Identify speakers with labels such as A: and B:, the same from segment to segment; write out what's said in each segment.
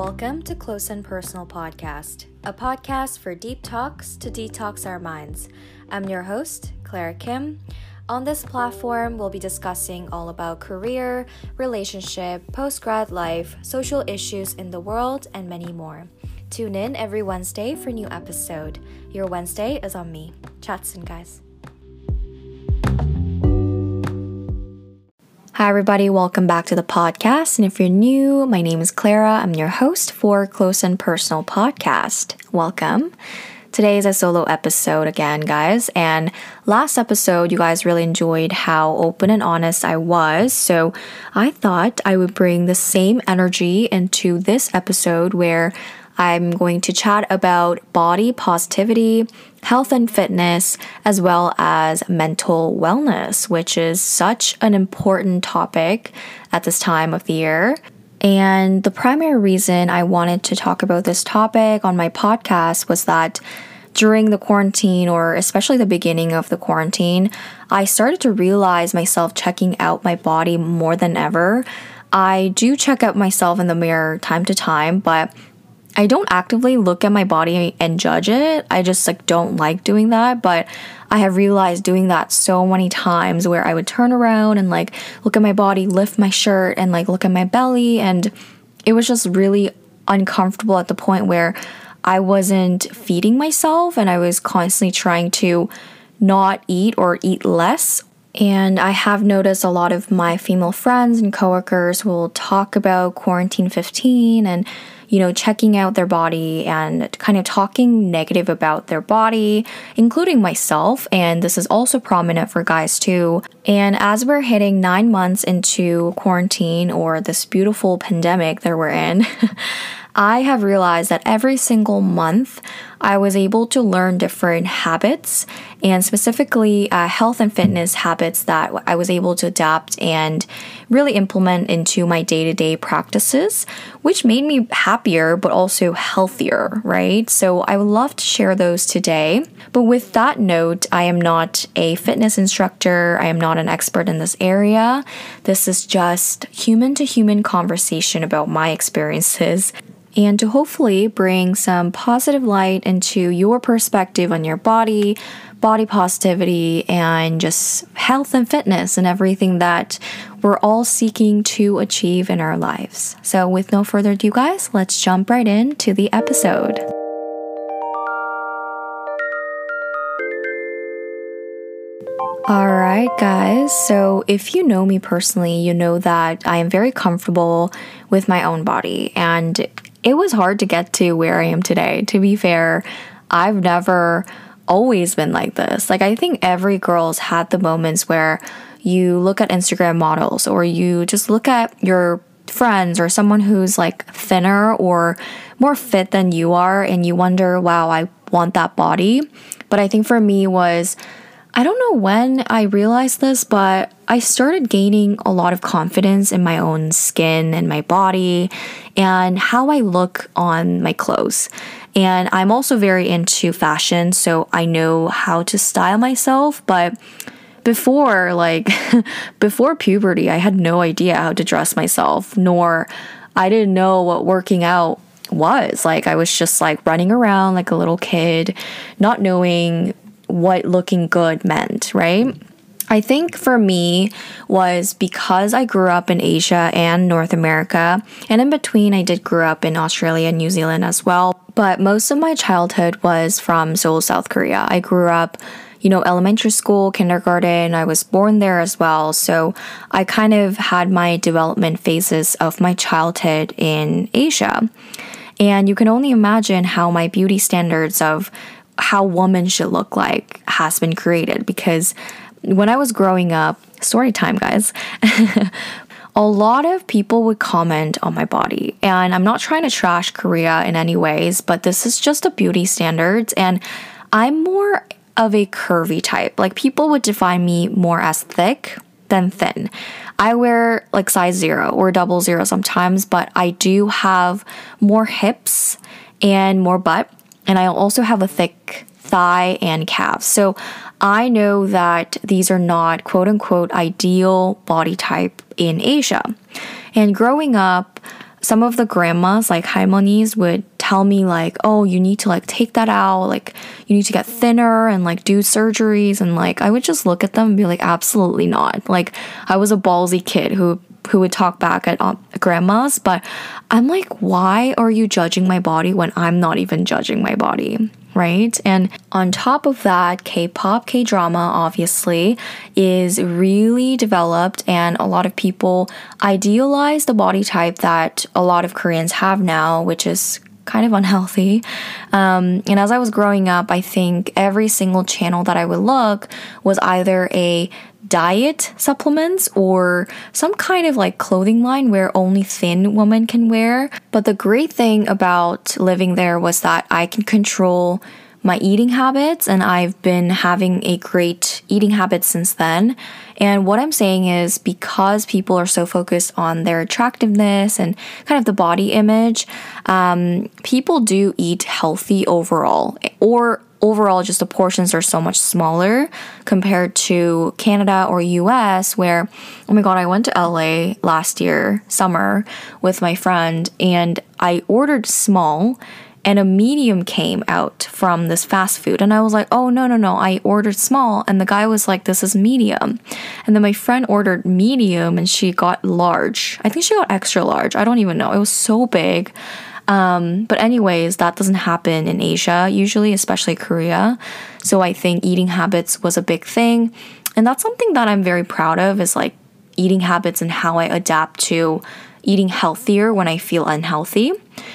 A: Welcome to Close and Personal Podcast, a podcast for deep talks to detox our minds. I'm your host, Clara Kim. On this platform, we'll be discussing all about career, relationship, post grad life, social issues in the world, and many more. Tune in every Wednesday for new episode. Your Wednesday is on me. Chat soon, guys. Hi, everybody. Welcome back to the podcast. And if you're new, my name is Clara. I'm your host for Close and Personal Podcast. Welcome. Today is a solo episode again, guys. And last episode, you guys really enjoyed how open and honest I was. So I thought I would bring the same energy into this episode where I'm going to chat about body positivity, health and fitness, as well as mental wellness, which is such an important topic at this time of the year. And the primary reason I wanted to talk about this topic on my podcast was that during the quarantine, or especially the beginning of the quarantine, I started to realize myself checking out my body more than ever. I do check out myself in the mirror time to time, but I don't actively look at my body and judge it. I just like don't like doing that, but I have realized doing that so many times where I would turn around and like look at my body, lift my shirt and like look at my belly and it was just really uncomfortable at the point where I wasn't feeding myself and I was constantly trying to not eat or eat less and I have noticed a lot of my female friends and coworkers will talk about quarantine 15 and you know, checking out their body and kind of talking negative about their body, including myself. And this is also prominent for guys too. And as we're hitting nine months into quarantine or this beautiful pandemic that we're in, I have realized that every single month I was able to learn different habits and specifically uh, health and fitness habits that I was able to adapt and really implement into my day to day practices, which made me happier but also healthier, right? So I would love to share those today. But with that note, I am not a fitness instructor, I am not an expert in this area. This is just human to human conversation about my experiences and to hopefully bring some positive light into your perspective on your body, body positivity, and just health and fitness and everything that we're all seeking to achieve in our lives. So, with no further ado, guys, let's jump right into the episode. All right, guys. So, if you know me personally, you know that I am very comfortable with my own body. And it was hard to get to where I am today. To be fair, I've never always been like this. Like, I think every girl's had the moments where you look at Instagram models or you just look at your friends or someone who's like thinner or more fit than you are and you wonder, wow, I want that body. But I think for me was I don't know when I realized this, but I started gaining a lot of confidence in my own skin and my body and how I look on my clothes. And I'm also very into fashion, so I know how to style myself, but before like before puberty, I had no idea how to dress myself, nor I didn't know what working out was. Like I was just like running around like a little kid, not knowing what looking good meant, right? I think for me was because I grew up in Asia and North America, and in between I did grow up in Australia and New Zealand as well. But most of my childhood was from Seoul, South Korea. I grew up, you know, elementary school, kindergarten. I was born there as well. So I kind of had my development phases of my childhood in Asia. And you can only imagine how my beauty standards of how woman should look like has been created because when I was growing up, story time, guys. a lot of people would comment on my body. And I'm not trying to trash Korea in any ways, but this is just a beauty standards. And I'm more of a curvy type. Like people would define me more as thick than thin. I wear like size zero or double zero sometimes, but I do have more hips and more butt and I also have a thick thigh and calves. So I know that these are not quote unquote ideal body type in Asia. And growing up, some of the grandmas, like halmonis, would tell me like, "Oh, you need to like take that out, like you need to get thinner and like do surgeries." And like I would just look at them and be like, "Absolutely not." Like I was a ballsy kid who who would talk back at um, grandmas, but I'm like, "Why are you judging my body when I'm not even judging my body?" right? And on top of that, K pop, K drama, obviously, is really developed, and a lot of people idealize the body type that a lot of Koreans have now, which is kind of unhealthy. Um, and as I was growing up, I think every single channel that I would look was either a diet supplements or some kind of like clothing line where only thin women can wear. But the great thing about living there was that I can control my eating habits and I've been having a great eating habit since then. And what I'm saying is because people are so focused on their attractiveness and kind of the body image, um, people do eat healthy overall or overall just the portions are so much smaller compared to Canada or US where oh my god I went to LA last year summer with my friend and I ordered small and a medium came out from this fast food. And I was like oh no no no. I ordered small. And the guy was like this is medium. And then my friend ordered medium and she got large. I think she got extra large. I don't even know. It was so big. Um, but, anyways, that doesn't happen in Asia usually, especially Korea. So, I think eating habits was a big thing. And that's something that I'm very proud of is like eating habits and how I adapt to eating healthier when I feel unhealthy,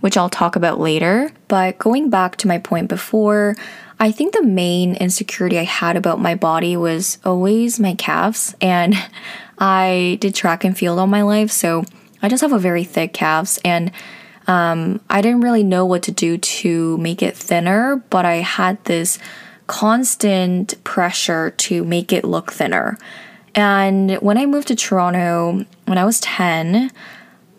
A: which I'll talk about later. But going back to my point before, I think the main insecurity I had about my body was always my calves. And I did track and field all my life, so I just have a very thick calves. And um, I didn't really know what to do to make it thinner, but I had this constant pressure to make it look thinner. And when I moved to Toronto when I was 10,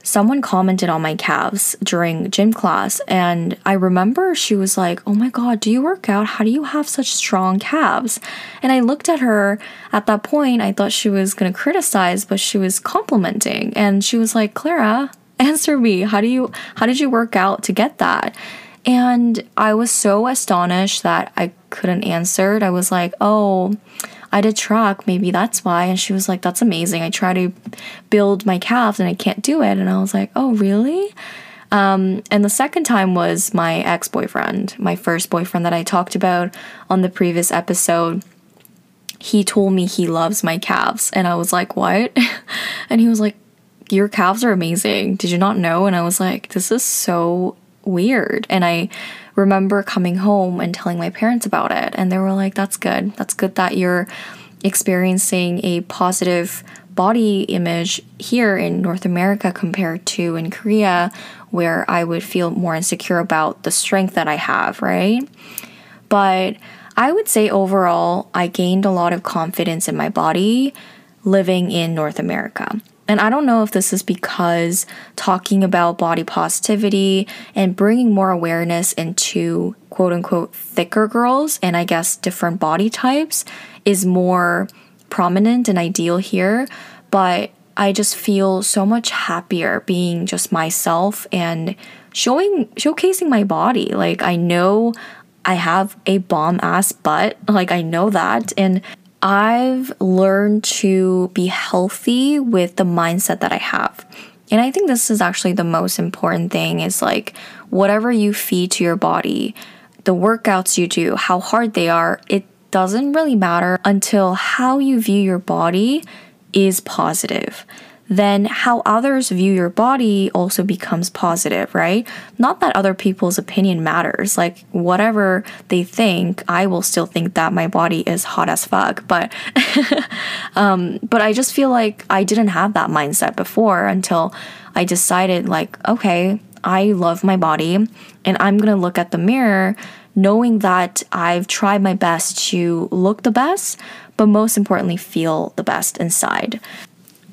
A: someone commented on my calves during gym class. And I remember she was like, Oh my God, do you work out? How do you have such strong calves? And I looked at her at that point. I thought she was going to criticize, but she was complimenting. And she was like, Clara, answer me. How do you how did you work out to get that? And I was so astonished that I couldn't answer. it. I was like, "Oh, I did track, maybe that's why." And she was like, "That's amazing. I try to build my calves and I can't do it." And I was like, "Oh, really?" Um, and the second time was my ex boyfriend, my first boyfriend that I talked about on the previous episode. He told me he loves my calves, and I was like, What? and he was like, your calves are amazing. Did you not know? And I was like, this is so weird. And I remember coming home and telling my parents about it. And they were like, that's good. That's good that you're experiencing a positive body image here in North America compared to in Korea, where I would feel more insecure about the strength that I have, right? But I would say overall, I gained a lot of confidence in my body living in North America. And I don't know if this is because talking about body positivity and bringing more awareness into quote unquote thicker girls and I guess different body types is more prominent and ideal here. But I just feel so much happier being just myself and showing showcasing my body. Like I know I have a bomb ass butt. Like I know that and I've learned to be healthy with the mindset that I have. And I think this is actually the most important thing is like whatever you feed to your body, the workouts you do, how hard they are, it doesn't really matter until how you view your body is positive then how others view your body also becomes positive, right? Not that other people's opinion matters. Like, whatever they think, I will still think that my body is hot as fuck. But, um, but I just feel like I didn't have that mindset before until I decided, like, okay, I love my body and I'm gonna look at the mirror knowing that I've tried my best to look the best, but most importantly, feel the best inside.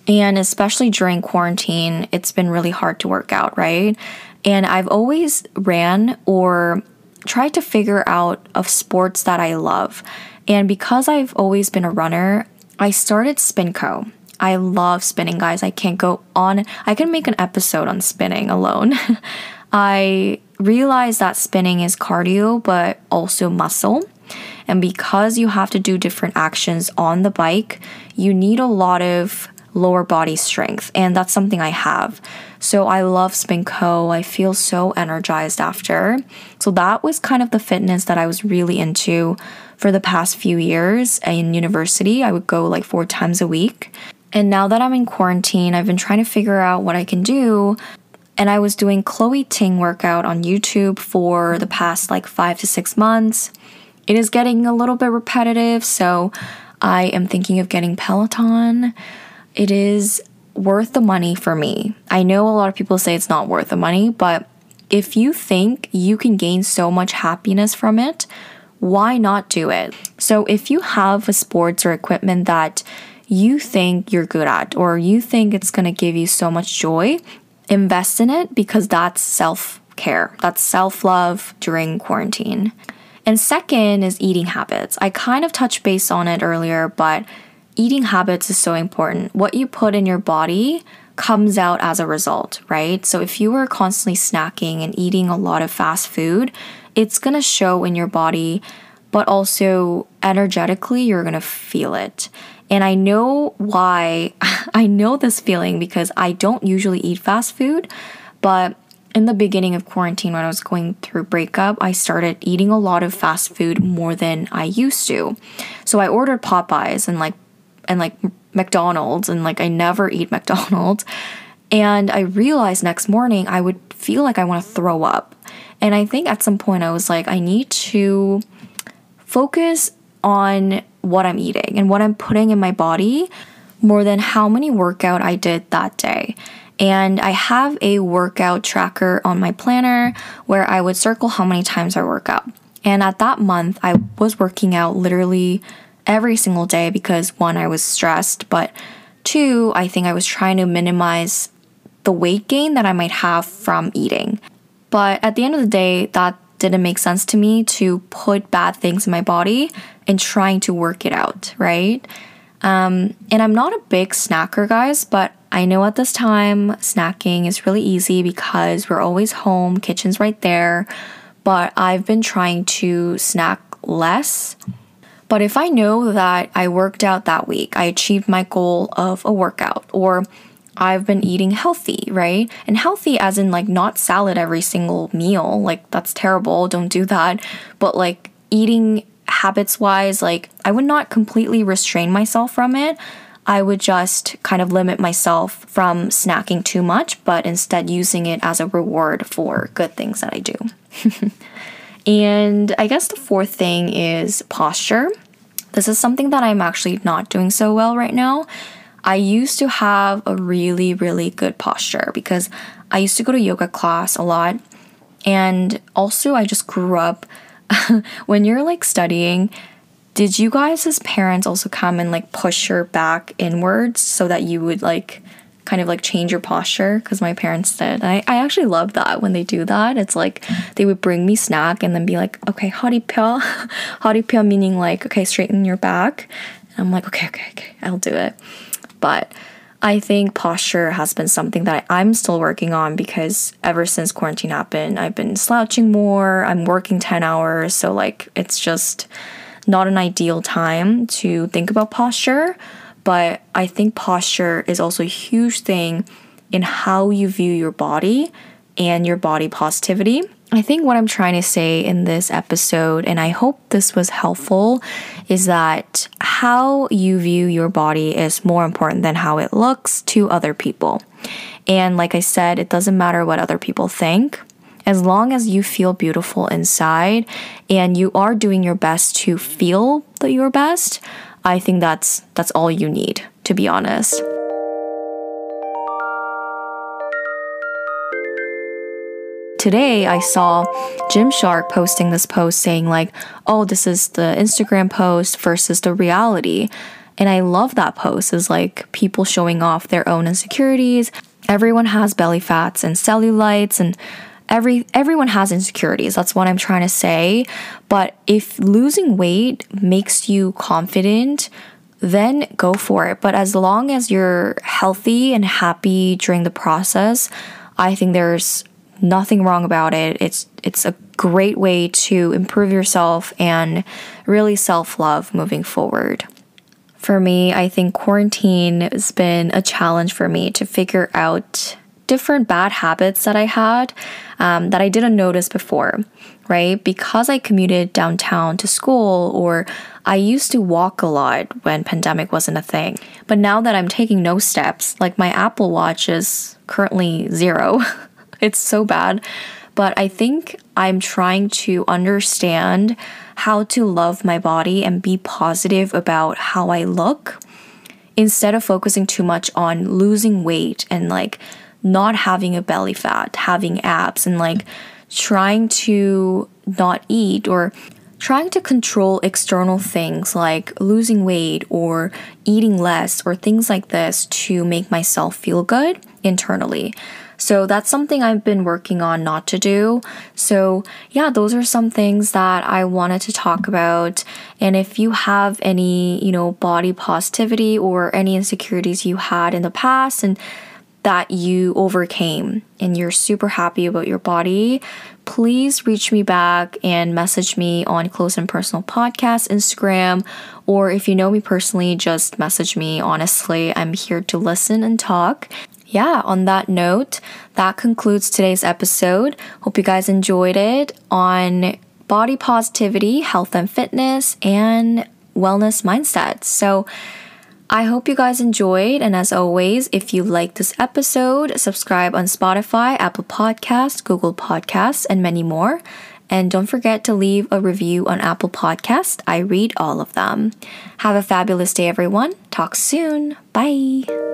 A: And especially during quarantine, it's been really hard to work out, right? And I've always ran or tried to figure out of sports that I love. And because I've always been a runner, I started Spinco. I love spinning, guys. I can't go on. I can make an episode on spinning alone. I realize that spinning is cardio, but also muscle. And because you have to do different actions on the bike, you need a lot of lower body strength. And that's something I have. So I love Spinco. I feel so energized after. So that was kind of the fitness that I was really into for the past few years in university. I would go like four times a week. And now that I'm in quarantine, I've been trying to figure out what I can do. And I was doing Chloe Ting workout on YouTube for the past like five to six months. It is getting a little bit repetitive, so I am thinking of getting Peloton. It is worth the money for me. I know a lot of people say it's not worth the money, but if you think you can gain so much happiness from it, why not do it? So, if you have a sports or equipment that you think you're good at, or you think it's gonna give you so much joy, invest in it because that's self care, that's self love during quarantine. And second is eating habits. I kind of touched base on it earlier, but eating habits is so important. What you put in your body comes out as a result, right? So if you are constantly snacking and eating a lot of fast food, it's gonna show in your body, but also energetically, you're gonna feel it. And I know why, I know this feeling because I don't usually eat fast food, but in the beginning of quarantine, when I was going through breakup, I started eating a lot of fast food more than I used to. So I ordered Popeyes and like and like McDonald's and like I never eat McDonald's. And I realized next morning I would feel like I want to throw up. And I think at some point I was like, I need to focus on what I'm eating and what I'm putting in my body more than how many workout I did that day. And I have a workout tracker on my planner where I would circle how many times I work out. And at that month, I was working out literally every single day because one, I was stressed, but two, I think I was trying to minimize the weight gain that I might have from eating. But at the end of the day, that didn't make sense to me to put bad things in my body and trying to work it out, right? Um, and I'm not a big snacker, guys, but I know at this time snacking is really easy because we're always home, kitchen's right there. But I've been trying to snack less but if I know that I worked out that week, I achieved my goal of a workout, or I've been eating healthy, right? And healthy as in like not salad every single meal, like that's terrible, don't do that. But like eating habits wise, like I would not completely restrain myself from it. I would just kind of limit myself from snacking too much, but instead using it as a reward for good things that I do. And I guess the fourth thing is posture. This is something that I'm actually not doing so well right now. I used to have a really, really good posture because I used to go to yoga class a lot. And also, I just grew up when you're like studying. Did you guys, as parents, also come and like push your back inwards so that you would like kind of like change your posture because my parents did. I, I actually love that when they do that. It's like they would bring me snack and then be like, okay, haripyo. haripyo meaning like, okay, straighten your back. And I'm like, okay, okay, okay, I'll do it. But I think posture has been something that I'm still working on because ever since quarantine happened, I've been slouching more. I'm working 10 hours. So, like, it's just not an ideal time to think about posture. But I think posture is also a huge thing in how you view your body and your body positivity. I think what I'm trying to say in this episode, and I hope this was helpful, is that how you view your body is more important than how it looks to other people. And like I said, it doesn't matter what other people think. As long as you feel beautiful inside and you are doing your best to feel that you're best, I think that's that's all you need, to be honest. Today I saw Gymshark posting this post saying like, "Oh, this is the Instagram post versus the reality." And I love that post is like people showing off their own insecurities. Everyone has belly fats and cellulites and every everyone has insecurities that's what i'm trying to say but if losing weight makes you confident then go for it. But as long as you're healthy and happy during the process, I think there's nothing wrong about it. It's it's a great way to improve yourself and really self-love moving forward. For me, I think quarantine has been a challenge for me to figure out different bad habits that I had um, that I didn't notice before, right? Because I commuted downtown to school or I used to walk a lot when pandemic wasn't a thing. But now that I'm taking no steps, like my Apple Watch is currently zero. it's so bad. But I think I'm trying to understand how to love my body and be positive about how I look instead of focusing too much on losing weight and like not having a belly fat, having abs, and like trying to not eat or trying to control external things like losing weight or eating less or things like this to make myself feel good internally. So that's something I've been working on not to do. So, yeah, those are some things that I wanted to talk about. And if you have any, you know, body positivity or any insecurities you had in the past and that you overcame and you're super happy about your body, please reach me back and message me on Close and Personal Podcast Instagram. Or if you know me personally, just message me. Honestly, I'm here to listen and talk. Yeah, on that note, that concludes today's episode. Hope you guys enjoyed it on body positivity, health and fitness, and wellness mindset. So, I hope you guys enjoyed. And as always, if you like this episode, subscribe on Spotify, Apple Podcasts, Google Podcasts, and many more. And don't forget to leave a review on Apple Podcast. I read all of them. Have a fabulous day, everyone. Talk soon. Bye.